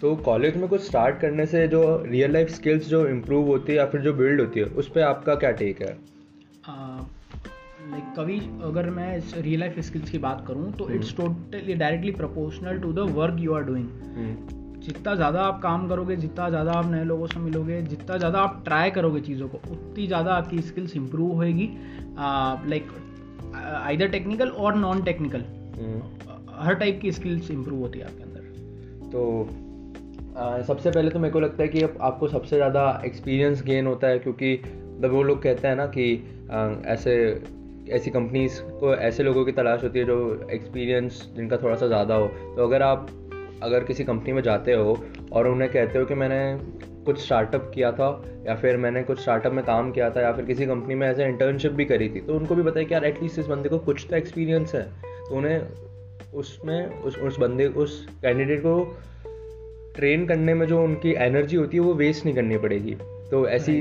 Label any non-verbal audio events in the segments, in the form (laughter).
तो कॉलेज में कुछ स्टार्ट करने से जो रियल लाइफ स्किल्स जो इम्प्रूव होती है या फिर जो बिल्ड होती है उस पर आपका क्या टेक है? लाइक कभी अगर मैं रियल लाइफ स्किल्स की बात करूँ तो it's totally directly proportional to the work you are doing जितना ज़्यादा आप काम करोगे जितना ज़्यादा आप नए लोगों से मिलोगे जितना ज़्यादा आप ट्राई करोगे चीज़ों को उतनी ज़्यादा आपकी स्किल्स इंप्रूव होएगी। लाइक आइदर टेक्निकल और नॉन टेक्निकल हर टाइप की स्किल्स इंप्रूव होती है आपके अंदर। तो सबसे पहले तो मेरे को लगता है कि अब आपको सबसे ज़्यादा एक्सपीरियंस गेन होता है क्योंकि जब वो लोग कहते हैं ना कि ऐसे, ऐसी कंपनीज़ को, ऐसे लोगों की तलाश होती है जो एक्सपीरियंस जिनका थोड़ा सा ज़्यादा हो। तो अगर आप, अगर किसी कंपनी में जाते हो और उन्हें कहते हो कि मैंने कुछ स्टार्टअप किया था या फिर मैंने कुछ स्टार्टअप में काम किया था या फिर किसी कंपनी में ऐसे इंटर्नशिप भी करी थी तो उनको भी बताया कि यार एटलीस्ट इस बंदे को कुछ तो एक्सपीरियंस है। तो उन्हें, उसमें, उस उस बंदे, उस कैंडिडेट को ट्रेन करने में जो उनकी एनर्जी होती है वो वेस्ट नहीं करनी पड़ेगी। तो ऐसी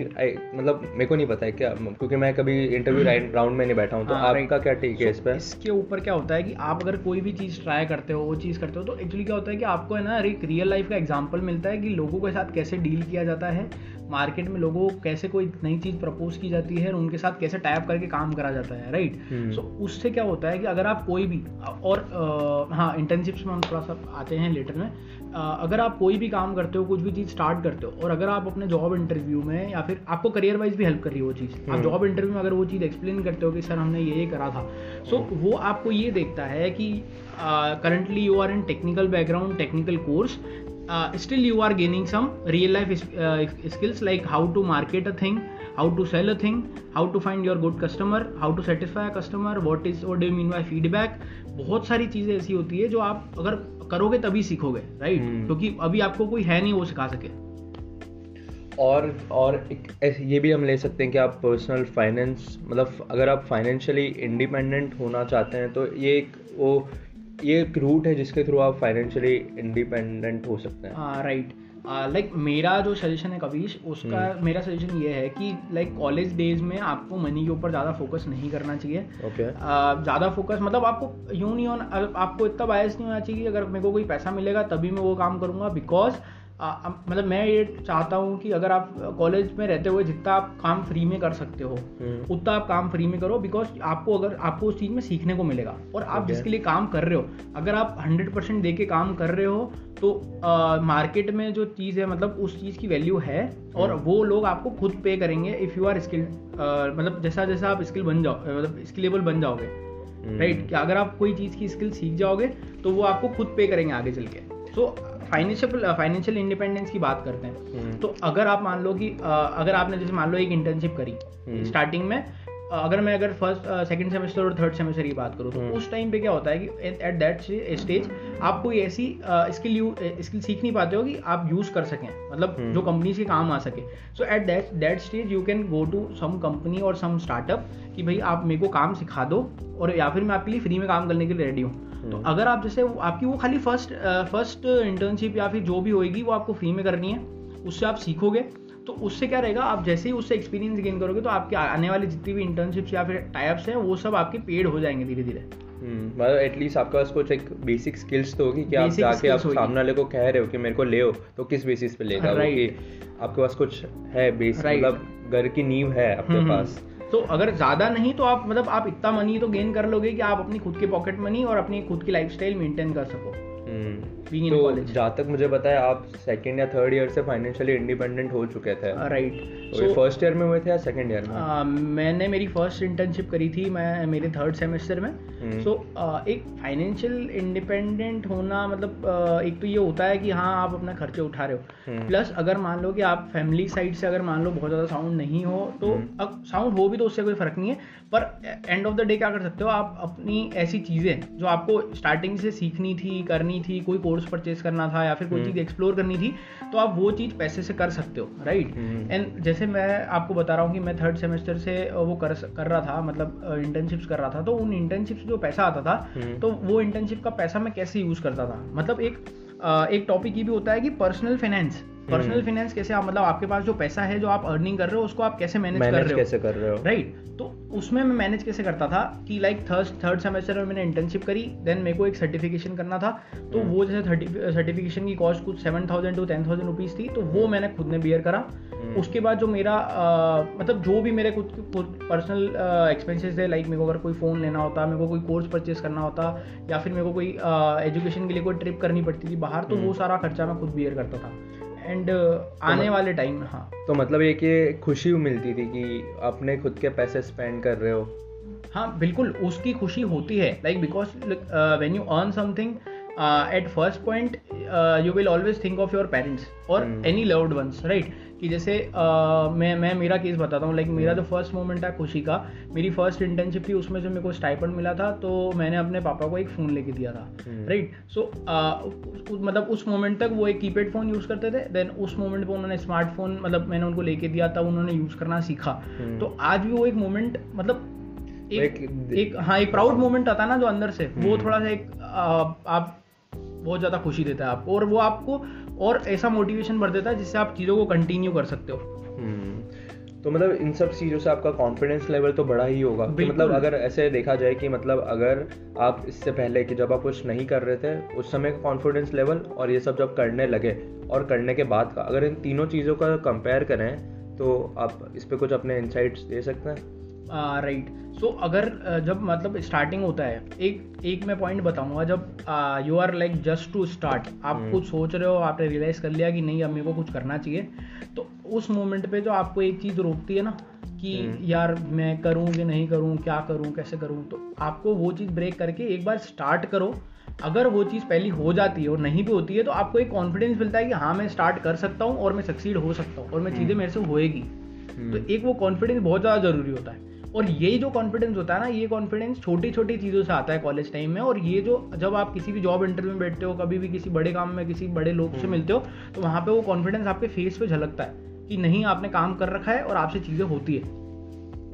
मतलब मेरे को नहीं पता है क्या क्योंकि मैं कभी इंटरव्यू राउंड में नहीं बैठा हूँ तो हाँ, आपका क्या टेक है इस पर इसके ऊपर क्या होता है कि आप अगर कोई भी चीज़ ट्राई करते हो वो चीज़ करते हो तो एक्चुअली क्या होता है कि आपको है ना एक रियल लाइफ का एग्ज़ाम्पल मिलता है कि लोगों के साथ कैसे डील किया जाता है मार्केट में लोगों को कैसे कोई नई चीज़ प्रपोज की जाती है और उनके साथ कैसे टाइप करके काम करा जाता है राइट हम्म। सो उससे क्या होता है कि अगर आप कोई भी और आ, हाँ इंटर्नशिप्स में हम थोड़ा सा आते हैं लेटर में आ, अगर आप कोई भी काम करते हो कुछ भी चीज़ स्टार्ट करते हो और अगर आप अपने जॉब इंटरव्यू में या फिर आपको करियर वाइज भी हेल्प कर रही है वो चीज़ आप जॉब इंटरव्यू में अगर वो चीज़ एक्सप्लेन करते हो कि सर हमने ये ये करा था। सो so, वो आपको ये देखता है कि currently you are in technical background technical course still you are gaining some real life skills like how to market a thing how to sell a thing how to find your good customer how to satisfy a customer what is what do you mean by feedback? बहुत सारी चीज़ें ऐसी होती है जो आप अगर करोगे तभी सीखोगे राइट hmm. क्योंकि अभी आपको कोई है नहीं वो सिखा सके। और और एक ये भी हम ले सकते हैं कि आप पर्सनल फाइनेंस मतलब अगर आप फाइनेंशियली इंडिपेंडेंट होना चाहते हैं तो ये एक वो ये एक रूट है जिसके थ्रू आप फाइनेंशियली इंडिपेंडेंट हो सकते हैं राइट uh, लाइक मेरा जो सजेशन है कबीश उसका hmm. मेरा सजेशन ये है कि लाइक कॉलेज डेज़ में आपको मनी के ऊपर ज़्यादा फोकस नहीं करना चाहिए okay. uh, ज़्यादा फोकस मतलब आपको यूँ नहीं होना आपको इतना बायस नहीं होना चाहिए कि अगर मेरे को कोई पैसा मिलेगा तभी मैं वो काम करूँगा बिकॉज़ मतलब मैं ये चाहता हूँ कि अगर आप कॉलेज में रहते हुए जितना आप काम फ्री में कर सकते हो हम्म। उतना आप काम फ्री में करो बिकॉज़ आपको अगर आपको उस चीज़ में सीखने को मिलेगा और आप जिसके लिए काम कर रहे हो अगर आप हंड्रेड परसेंट दे के काम कर रहे हो तो मार्केट में जो चीज़ है मतलब उस चीज़ की वैल्यू है और हम्म। वो लोग आपको खुद पे करेंगे इफ़ यू आर स्किल मतलब जैसा जैसा आप स्किल बन जाओ मतलब स्किलेबल बन जाओगे राइट हम्म। कि अगर आप कोई चीज़ की स्किल सीख जाओगे तो वो आपको खुद पे करेंगे आगे चल के सो फाइनेंशियल फाइनेंशियल इंडिपेंडेंस की बात करते हैं हम्म। तो अगर आप मान लो कि अगर आपने जैसे मान लो एक इंटर्नशिप करी स्टार्टिंग हम्म। में अगर मैं अगर फ़र्स्ट सेकंड सेमेस्टर और थर्ड सेमेस्टर की बात करूँ तो हम्म। उस टाइम पे क्या होता है कि एट दैट स्टेज आप कोई ऐसी स्किल यू स्किल सीख नहीं पाते हो कि आप यूज़ कर सकें मतलब जो कंपनीज़ के काम आ सके so at that that stage you can go to some company और सम स्टार्टअप कि भाई आप मेरे को काम सिखा दो और या फिर मैं आपके लिए फ्री में काम करने के लिए रेडी हूँ तो हम्म। अगर आप जैसे आपकी वो खाली फ़र्स्ट फ़र्स्ट इंटर्नशिप या फिर जो भी होएगी वो आपको फ्री में करनी है। उससे आप सीखोगे। तो उससे क्या रहेगा आप जैसे ही उससे एक्सपीरियंस गेन करोगे तो आपके आने वाले जितनी भी इंटर्नशिप्स या फिर टाइप्स हैं वो सब आपके पेड हो जाएँगे धीरे धीरे हम्म, मतलब एटलीस्ट आपके पास कुछ एक बेसिक स्किल्स तो होगी कि आप जाके आप सामने वाले को कह रहे हो कि मेरे को ले हो तो किस बेसिस पे लेगा? right. आपके पास कुछ है बेसिक right. मतलब घर की नींव है आपके हम्म, पास। तो अगर ज़्यादा नहीं तो आप मतलब आप इतना मनी तो गेन कर लोगे कि आप अपनी खुद के पॉकेट मनी और अपनी खुद की लाइफ मेंटेन कर सको। बीइंग इन कॉलेज जहाँ तक मुझे पता है आप सेकंड या थर्ड ईयर से फाइनेंशियली इंडिपेंडेंट हो चुके थे। राइट तो फ़र्स्ट ईयर में हुए थे या सेकंड ईयर में? uh, मैंने मेरी फ़र्स्ट इंटर्नशिप करी थी मैं मेरे थर्ड सेमेस्टर में। So hmm. so, uh, एक फाइनेंशियल इंडिपेंडेंट होना मतलब uh, एक तो ये होता है कि हाँ आप अपना खर्चे उठा रहे हो। Plus hmm. अगर मान लो कि आप फैमिली साइड से अगर मान लो बहुत ज़्यादा साउंड नहीं हो तो हम्म। अब साउंड हो भी तो उससे कोई फ़र्क नहीं है। पर एंड ऑफ़ द डे क्या कर सकते हो आप अपनी ऐसी चीज़ें जो आपको स्टार्टिंग से सीखनी थी करनी थी कोई कोर्स परचेज करना था या फिर कोई चीज़ एक्सप्लोर करनी थी तो आप वो चीज़ पैसे से कर सकते हो राइट एंड जैसे मैं आपको बता रहा हूँ कि मैं थर्ड सेमेस्टर से वो कर कर रहा था मतलब इंटर्नशिप्स कर रहा था तो उन इंटर्नशिप्स जो पैसा आता था हम्म। तो वो इंटर्नशिप का पैसा मैं कैसे यूज़ करता था? मतलब एक एक टॉपिक ये भी होता है कि personal finance personal hmm. Finance कैसे आप मतलब आपके पास जो पैसा है जो आप अर्निंग कर रहे हो उसको आप कैसे मैनेज कर रहे हो कैसे कर रहे हो राइट right? तो उसमें मैं मैनेज कैसे करता था कि लाइक थर्ड थर्ड सेमेस्टर में मैंने इंटर्नशिप करी देन मेरे को एक सर्टिफिकेशन करना था तो हम्म। वो जैसे सर्टिफिकेशन की कॉस्ट कुछ seven thousand to ten thousand rupees थी तो वो मैंने खुद ने बियर करा हम्म। उसके बाद जो मेरा अ, मतलब जो भी मेरे कुछ पर्सनल एक्सपेंसेस थे लाइक मेरे को अगर कोई फ़ोन लेना होता मेरे को कोई कोर्स परचेस करना होता या फिर मेरे को कोई एजुकेशन के लिए कोई ट्रिप करनी पड़ती थी बाहर तो वो। सारा खर्चा मैं खुद बियर करता था एंड आने मत- वाले टाइम हाँ। तो मतलब एक ये खुशी मिलती थी कि अपने खुद के पैसे स्पेंड कर रहे हो। हाँ बिल्कुल उसकी खुशी होती है। Like because when you earn something at first point you will always think of your parents और Hmm. Any loved ones right कि जैसे uh, मैं मैं मेरा केस बताता हूँ लाइक मेरा Hmm. जो फ़र्स्ट मोमेंट है खुशी का मेरी फ़र्स्ट इंटर्नशिप थी उसमें जो मेरे को स्टाइपेंड मिला था तो मैंने अपने पापा को एक फ़ोन लेके दिया था Hmm. राइट सो मतलब उस मोमेंट तक वो एक कीपैड फ़ोन यूज़ करते थे देन उस मोमेंट पे उन्होंने स्मार्टफ़ोन मतलब मैंने उनको लेके दिया तब उन्होंने यूज़ करना सीखा Hmm. तो आज भी वो एक मोमेंट मतलब एक एक- एक हाँ एक प्राउड मोमेंट आता ना जो अंदर से वो। थोड़ा सा एक आ, आप बहुत ज़्यादा खुशी देता है आपको और वो आपको और ऐसा मोटिवेशन भर देता है जिससे आप चीज़ों को कंटिन्यू कर सकते हो। हम्म। तो मतलब इन सब चीज़ों से आपका कॉन्फिडेंस लेवल तो बड़ा ही होगा। तो मतलब अगर ऐसे देखा जाए कि मतलब अगर आप इससे पहले कि जब आप कुछ नहीं कर रहे थे उस समय का कॉन्फिडेंस लेवल और ये सब जब करने लगे और करने के बाद का अगर इन तीनों चीज़ों का कंपेयर करें तो आप इस पर कुछ अपने इंसाइट्स दे सकते हैं? राइट सो अगर जब मतलब स्टार्टिंग होता है एक एक मैं पॉइंट बताऊँगा जब you are like just to start आप हम्म। कुछ सोच रहे हो आपने रियलाइज़ कर लिया कि नहीं अब मेरे को कुछ करना चाहिए तो उस मोमेंट पे जो आपको एक चीज़ रोकती है ना कि हम्म। यार मैं करूँ कि नहीं करूँ क्या करूँ कैसे करूँ तो आपको वो चीज़ ब्रेक करके एक बार स्टार्ट करो अगर वो चीज़ पहली हो जाती है और नहीं भी होती है तो आपको एक कॉन्फिडेंस मिलता है कि हाँ मैं स्टार्ट कर सकता हूँ और मैं सक्सीड हो सकता हूँ और मैं चीज़ें हम्म। मेरे से होएगी हम्म। तो एक वो कॉन्फिडेंस बहुत ज़्यादा ज़रूरी होता है और ये जो कॉन्फिडेंस होता है ना ये कॉन्फिडेंस छोटी छोटी चीज़ों से आता है कॉलेज टाइम में और ये जो जब आप किसी भी जॉब इंटरव्यू में बैठते हो कभी भी किसी बड़े काम में किसी बड़े लोग से हम्म। मिलते हो तो वहाँ पे वो कॉन्फिडेंस आपके फेस पे झलकता है कि नहीं आपने काम कर रखा है और आपसे चीज़ें होती है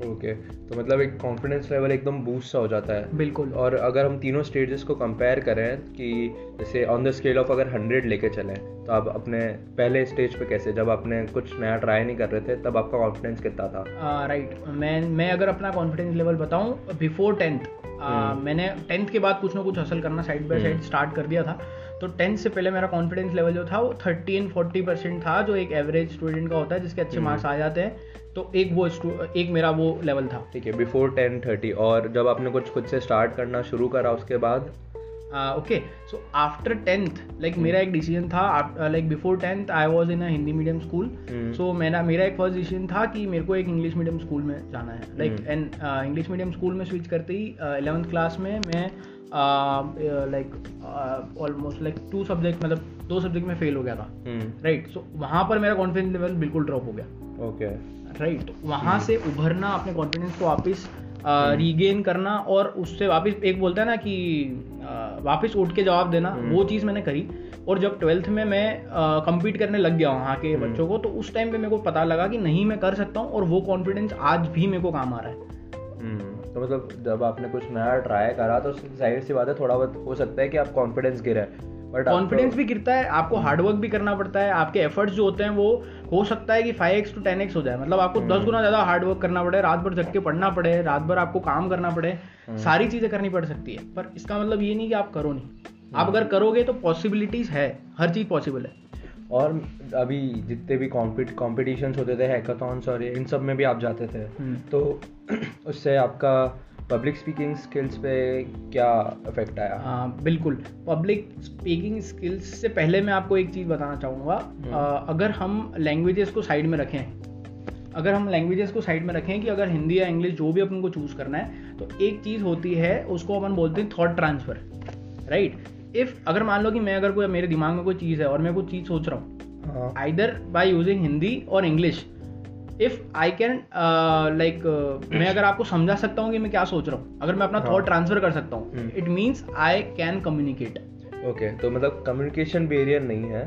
ओके तो मतलब एक कॉन्फिडेंस लेवल एकदम बूस्ट सा हो जाता है। बिल्कुल। और अगर हम तीनों स्टेजेस को कंपेयर करें कि जैसे ऑन द स्केल ऑफ़ अगर हंड्रेड लेके चलें तो आप अपने पहले स्टेज पे कैसे जब आपने कुछ नया ट्राई नहीं कर रहे थे तब आपका कॉन्फिडेंस कितना था? राइट मैं मैं अगर अपना कॉन्फिडेंस लेवल बताऊँ बिफोर टेंथ। मैंने टेंथ के बाद कुछ ना कुछ हासिल करना साइड बाय। साइड स्टार्ट कर दिया था। तो टेंथ से पहले मेरा कॉन्फिडेंस लेवल जो था वो थर्टी एंड फोर्टी परसेंट था जो एक एवरेज स्टूडेंट का होता है जिसके अच्छे हम्म। मार्क्स आ जाते हैं तो एक वो एक मेरा वो लेवल था ठीक है बिफोर टेन थर्टी और जब आपने कुछ खुद से स्टार्ट करना शुरू करा उसके बाद okay so after tenth like मेरा एक डिसीज़न था like before tenth I was in a Hindi medium school hmm. So मेरा मेरा एक फ़र्स्ट डिसीज़न था कि मेरे को एक इंग्लिश मीडियम स्कूल में जाना है like hmm. And English medium school में स्विच करते ही इलेवंथ क्लास में मैं like almost like two subject मतलब दो सब्जेक्ट में फेल हो गया था। हम्म। राइट सो वहाँ पर मेरा कॉन्फिडेंस लेवल बिल्कुल ड्रॉप हो गया। ओके राइट वहाँ से उभरना अपने कॉन्फिडेंस को वापस हम्म। रीगेन करना और उससे वापस एक बोलता है ना कि अ, वापस उठ के जवाब देना हम्म। वो चीज़ मैंने करी और जब ट्वेल्थ में मैं compete करने लग गया वहाँ के हम्म। बच्चों को तो उस टाइम पे मेरे को पता लगा कि नहीं मैं कर सकता हूँ और वो कॉन्फिडेंस आज भी मेरे को काम आ रहा है। हम्म, तो मतलब जब आपने कुछ नया ट्राई करा तो ज़ाहिर सी बात है थोड़ा बहुत हो सकता है कि आप कॉन्फिडेंस गिरे बट कॉन्फिडेंस भी गिरता है आपको हार्डवर्क भी करना पड़ता है आपके एफर्ट्स जो होते हैं वो हो सकता है कि five x to ten x हो जाए मतलब आपको दस हम्म। गुना ज़्यादा हार्डवर्क करना पड़े रात भर जग के पढ़ना पड़े रात भर आपको काम करना पड़े हम्म। सारी चीज़ें करनी पड़ सकती है पर इसका मतलब ये नहीं कि आप करो नहीं आप हम्म। अगर करोगे तो पॉसिबिलिटीज़ है हर चीज़ पॉसिबल है और अभी जितने भी कॉम्पिट कॉम्पिटिशन्स होते थे हैकाथॉन्स और इन सब में भी आप जाते थे। हम्म। तो (clears throat) उससे आपका पब्लिक स्पीकिंग स्किल्स पे क्या इफ़ेक्ट आया? हाँ बिल्कुल। पब्लिक स्पीकिंग स्किल्स से पहले मैं आपको एक चीज़ बताना चाहूँगा। अगर हम लैंग्वेजेस को साइड में रखें अगर हम लैंग्वेजेस को साइड में रखें कि अगर हिंदी या इंग्लिश जो भी अपन को चूज़ करना है तो एक चीज़ होती है उसको अपन बोलते हैं थॉट ट्रांसफ़र राइट इफ़ अगर मान लो कि मैं अगर कोई मेरे दिमाग में कोई चीज़ है और मैं कुछ चीज़ सोच रहा हूँ हाँ आइदर बाय यूजिंग हिंदी और English if I can like मैं अगर आपको समझा सकता हूँ कि मैं क्या सोच रहा हूँ अगर मैं अपना हाँ। थॉट ट्रांसफ़र कर सकता हूँ हम्म। It means I can communicate okay तो मतलब कम्युनिकेशन बैरियर नहीं है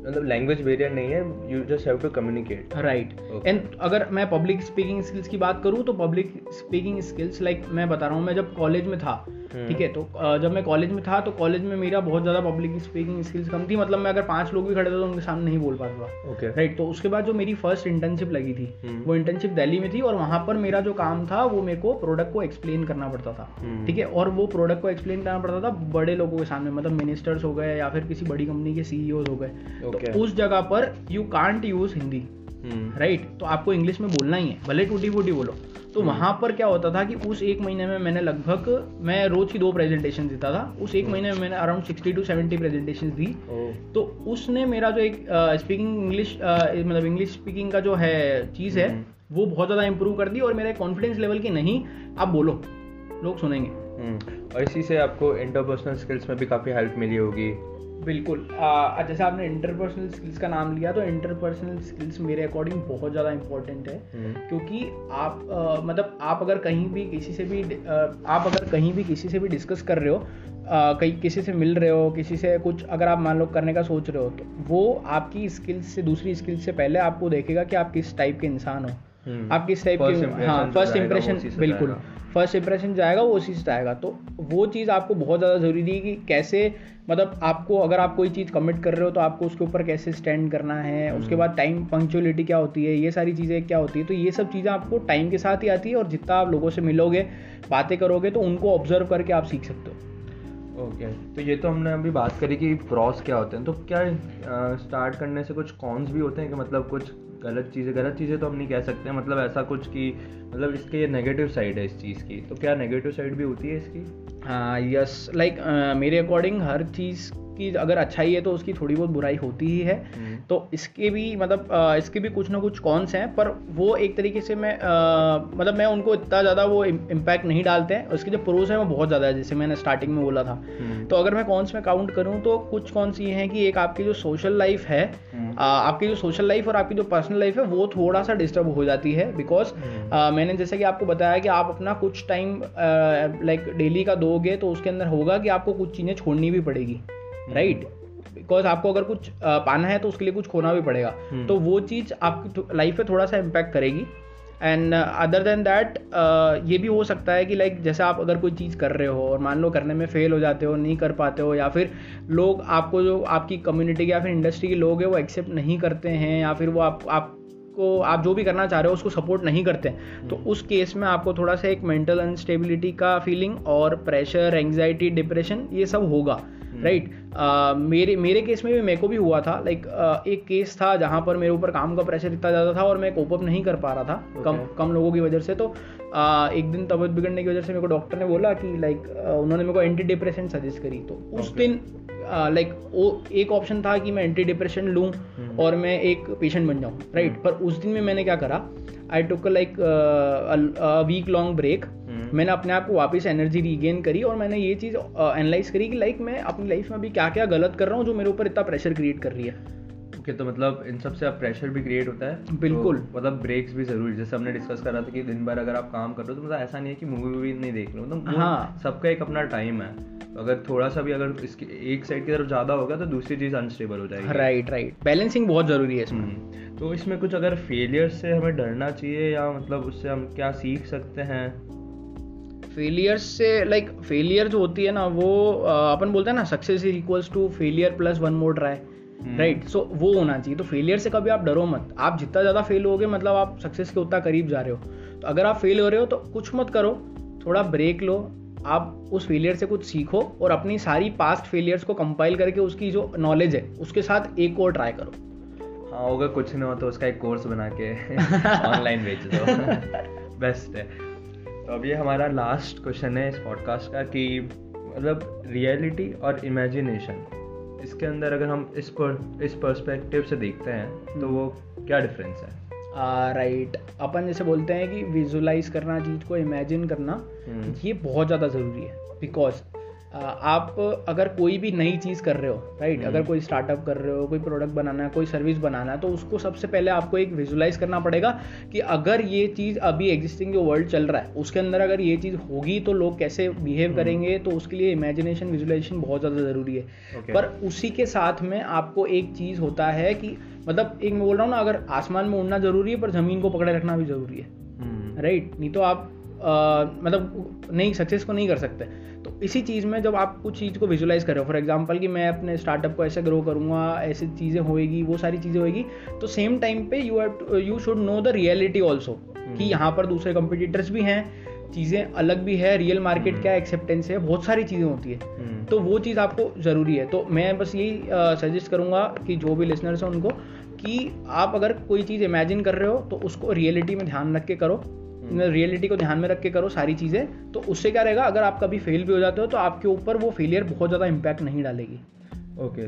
मतलब लैंग्वेज बैरियर नहीं है you just have to communicate right and अगर मैं पब्लिक स्पीकिंग स्किल्स की बात करूँ तो पब्लिक स्पीकिंग स्किल्स लाइक मैं बता रहा हूँ मैं जब कॉलेज में था हम्म। ठीक है? तो जब मैं कॉलेज में था तो कॉलेज में मेरा बहुत ज़्यादा पब्लिक स्पीकिंग स्किल्स कम थी। मतलब मैं अगर पाँच लोग भी खड़े थे तो उनके सामने नहीं बोल पाता था। ओके राइट तो उसके बाद जो मेरी फ़र्स्ट इंटर्नशिप लगी थी हम्म। वो इंटर्नशिप दिल्ली में थी और वहाँ पर मेरा जो काम था वो मेरे को प्रोडक्ट को एक्सप्लेन करना पड़ता था। हम्म। ठीक है? और वो प्रोडक्ट को एक्सप्लेन करना पड़ता था बड़े लोगों के सामने मतलब मिनिस्टर्स हो गए या फिर किसी बड़ी कंपनी के सीईओ हो गए। तो उस जगह पर you can't use Hindi right? तो आपको इंग्लिश में बोलना ही है। भले टूटी फूटी बोलो। तो हम्म। वहाँ पर क्या होता था कि उस एक महीने में मैंने लगभग मैं रोज की दो प्रेजेंटेशन देता था। उस एक महीने में मैंने around sixty to seventy presentation दी। तो उसने मेरा जो एक स्पीकिंग इंग्लिश मतलब इंग्लिश स्पीकिंग का जो है चीज़ है हम्म। वो बहुत ज़्यादा इंप्रूव कर दी और मेरा कॉन्फिडेंस लेवल की नहीं। आप बोलो। लोग सुनेंगे। हम्म। और इसी से आपको इंटरपर्सनल स्किल्स में भी काफ़ी हेल्प मिली होगी। बिल्कुल। जैसे आपने इंटरपर्सनल स्किल्स का नाम लिया तो इंटरपर्सनल स्किल्स मेरे अकॉर्डिंग बहुत ज़्यादा इंपॉर्टेंट है। हम्म। क्योंकि आप आ, मतलब आप अगर कहीं भी किसी से भी आ, आप अगर कहीं भी किसी से भी डिस्कस कर रहे हो कहीं किसी से मिल रहे हो किसी से कुछ अगर आप मान लो करने का सोच रहे हो तो वो आपकी स्किल्स से दूसरी स्किल्स से पहले आपको देखेगा कि आप किस टाइप के इंसान हो। हम्म। आप किस टाइप के हाँ फ़र्स्ट इंप्रेशन बिल्कुल फ़र्स्ट इंप्रेशन जाएगा वो उसी से आएगा तो वो चीज़ आपको बहुत ज़्यादा ज़रूरी है कि कैसे मतलब आपको अगर आप कोई चीज़ कमिट कर रहे हो तो आपको उसके ऊपर कैसे स्टैंड करना है उसके हम्म। बाद टाइम पंक्चुअलिटी क्या होती है ये सारी चीज़ें क्या होती है तो ये सब चीज़ें आपको टाइम के साथ ही आती है और जितना आप लोगों से मिलोगे बातें करोगे तो उनको ऑब्ज़र्व करके आप सीख सकते हो ओके okay. तो ये तो हमने अभी बात करी कि प्रॉस क्या होते हैं तो क्या स्टार्ट करने से कुछ कॉन्स भी होते हैं कि मतलब कुछ गलत चीज़ें गलत चीज़ें तो हम नहीं कह सकते मतलब ऐसा कुछ कि मतलब इसके ये नेगेटिव साइड है इस चीज़ की। तो क्या नेगेटिव साइड भी होती है इसकी? हाँ यस लाइक मेरे अकॉर्डिंग हर चीज़ की अगर अच्छाई है तो उसकी थोड़ी बहुत बुराई होती ही है हम्म। तो इसके भी मतलब इसके भी कुछ ना कुछ कॉन्स हैं पर वो एक तरीके से मैं मतलब मैं उनको इतना ज़्यादा वो इम्पैक्ट नहीं डालते हैं उसके जो प्रोज हैं वो बहुत ज़्यादा है जैसे मैंने स्टार्टिंग में बोला था हम्म। तो अगर मैं कॉन्स में काउंट करूँ तो कुछ कॉन्स ये हैं कि एक आपकी जो सोशल लाइफ है हम्म। आपकी जो सोशल लाइफ और आपकी जो पर्सनल लाइफ है वो थोड़ा सा डिस्टर्ब हो जाती है बिकॉज़ मैंने जैसे कि आपको बताया कि आप अपना कुछ टाइम लाइक डेली का दोगे तो उसके अंदर होगा कि आपको कुछ चीज़ें छोड़नी भी पड़ेगी राइट? बिकॉज़ आपको अगर कुछ पाना है तो उसके लिए कुछ खोना भी पड़ेगा। हम्म। तो वो चीज़ आपकी लाइफ पे थोड़ा सा इम्पैक्ट करेगी। एंड अदर देन दैट ये भी हो सकता है कि लाइक like, जैसे आप अगर कोई चीज़ कर रहे हो और मान लो करने में फेल हो जाते हो नहीं कर पाते हो या फिर लोग आपको जो आपकी कम्युनिटी के या फिर इंडस्ट्री के लोग हैं वो एक्सेप्ट नहीं करते हैं या फिर वो आप आपको आप जो भी करना चाह रहे हो उसको सपोर्ट नहीं करते तो हम्म। उस केस में आपको थोड़ा सा एक मेंटल अनस्टेबिलिटी का फीलिंग और प्रेशर एंग्जाइटी डिप्रेशन ये सब होगा। राइट हम्म। uh, मेरे मेरे केस में भी मेरे को भी हुआ था लाइक uh, एक केस था जहाँ पर मेरे ऊपर काम का प्रेशर इतना ज़्यादा था और मैं कोप अप नहीं कर पा रहा था. कम कम लोगों की वजह से तो uh, एक दिन तबियत बिगड़ने की वजह से मेरे को डॉक्टर ने बोला कि लाइक उन्होंने मेरे को एंटी डिप्रेशन सजेस्ट करी तो उस दिन लाइक वो एक ऑप्शन था कि मैं एंटी डिप्रेशन लूँ hmm. और मैं एक पेशेंट बन जाऊँ राइट hmm. पर उस दिन में मैंने क्या करा I took like week long break मैंने अपने आप को वापस एनर्जी रीगेन करी और मैंने ये चीज़ एनालाइज करी कि लाइक मैं अपनी लाइफ में अभी क्या क्या गलत कर रहा हूँ जो मेरे ऊपर इतना प्रेशर क्रिएट कर रही है। ओके तो मतलब इन सबसे अब प्रेशर भी क्रिएट होता है। बिल्कुल। तो मतलब ब्रेक्स भी ज़रूरी जैसे हमने डिस्कस करा था कि दिन भर अगर आप काम कर रहे हो तो मतलब ऐसा नहीं है कि मूवी वूवी नहीं देख रहे हो। मतलब हाँ। सबका एक अपना टाइम है। तो अगर थोड़ा सा भी अगर इसकी एक साइड की तरफ़ ज़्यादा होगा तो दूसरी चीज़ अनस्टेबल हो जाएगी। राइट राइट बैलेंसिंग बहुत ज़रूरी है इसमें। हम्म। तो इसमें कुछ अगर फेलियर से हमें डरना चाहिए या मतलब उससे हम क्या सीख सकते हैं? फेलियर्स से लाइक फेलियर जो होती है ना वो अपन बोलते हैं ना success is equals to failure plus one more try right so वो होना चाहिए। तो फेलियर से कभी आप डरो मत। आप जितना ज़्यादा फेल हो मतलब आप सक्सेस के उतना करीब जा रहे हो। तो अगर आप फेल हो रहे हो तो कुछ मत करो। थोड़ा ब्रेक लो। आप उस फेलियर से कुछ सीखो और अपनी सारी पास्ट फेलियर्स को कंपाइल करके उसकी जो नॉलेज है उसके साथ एक और ट्राई करो। हाँ अगर कुछ नहीं हो तो उसका एक कोर्स बना के (laughs) ऑनलाइन बेच दो। (laughs) बेस्ट है। तो अब ये हमारा लास्ट क्वेश्चन है इस पॉडकास्ट का कि मतलब रियलिटी और इमेजिनेशन इसके अंदर अगर हम इस पर इस पर्सपेक्टिव से देखते हैं तो वो क्या डिफरेंस है राइट right. अपन जैसे बोलते हैं कि विजुलाइज करना चीज़ को इमेजिन करना hmm. ये बहुत ज़्यादा ज़रूरी है बिकॉज़ आप अगर कोई भी नई चीज़ कर रहे हो राइट अगर हम्म। कोई स्टार्टअप कर रहे हो कोई प्रोडक्ट बनाना है कोई सर्विस बनाना है तो उसको सबसे पहले आपको एक विजुलाइज करना पड़ेगा कि अगर ये चीज़ अभी एग्जिस्टिंग जो वर्ल्ड चल रहा है उसके अंदर अगर ये चीज़ होगी तो लोग कैसे बिहेव हम्म। करेंगे तो उसके लिए इमेजिनेशन विजुलाइजेशन बहुत ज़्यादा ज़रूरी है Okay. पर उसी के साथ में आपको एक चीज़ होता है कि मतलब एक मैं बोल रहा हूँ ना अगर आसमान में उड़ना ज़रूरी है पर ज़मीन को पकड़े रखना भी ज़रूरी है हम्म, राइट नहीं तो आप मतलब नहीं सक्सेस को नहीं कर सकते तो इसी चीज़ में जब आप कुछ चीज़ को विजुलाइज कर फॉर एग्ज़ाम्पल कि मैं अपने स्टार्टअप को ऐसे ग्रो करूँगा ऐसी चीज़ें होएगी वो सारी चीज़ें होएगी तो सेम टाइम पे you have you should know the reality also कि यहाँ पर दूसरे कंपिटिटर्स भी हैं चीज़ें अलग भी है रियल मार्केट क्या एक्सेप्टेंस है बहुत सारी चीज़ें होती है। हम्म, तो वो चीज़ आपको ज़रूरी है। तो मैं बस यही सजेस्ट करूँगा कि जो भी लिसनर्स हैं उनको कि आप अगर कोई चीज़ इमेजिन कर रहे हो तो उसको रियलिटी में ध्यान रख के करो। रियलिटी को ध्यान में रख के करो सारी चीज़ें तो उससे क्या रहेगा अगर आप कभी फेल भी हो जाते हो तो आपके ऊपर वो फेलियर बहुत ज़्यादा इम्पैक्ट नहीं डालेगी। ओके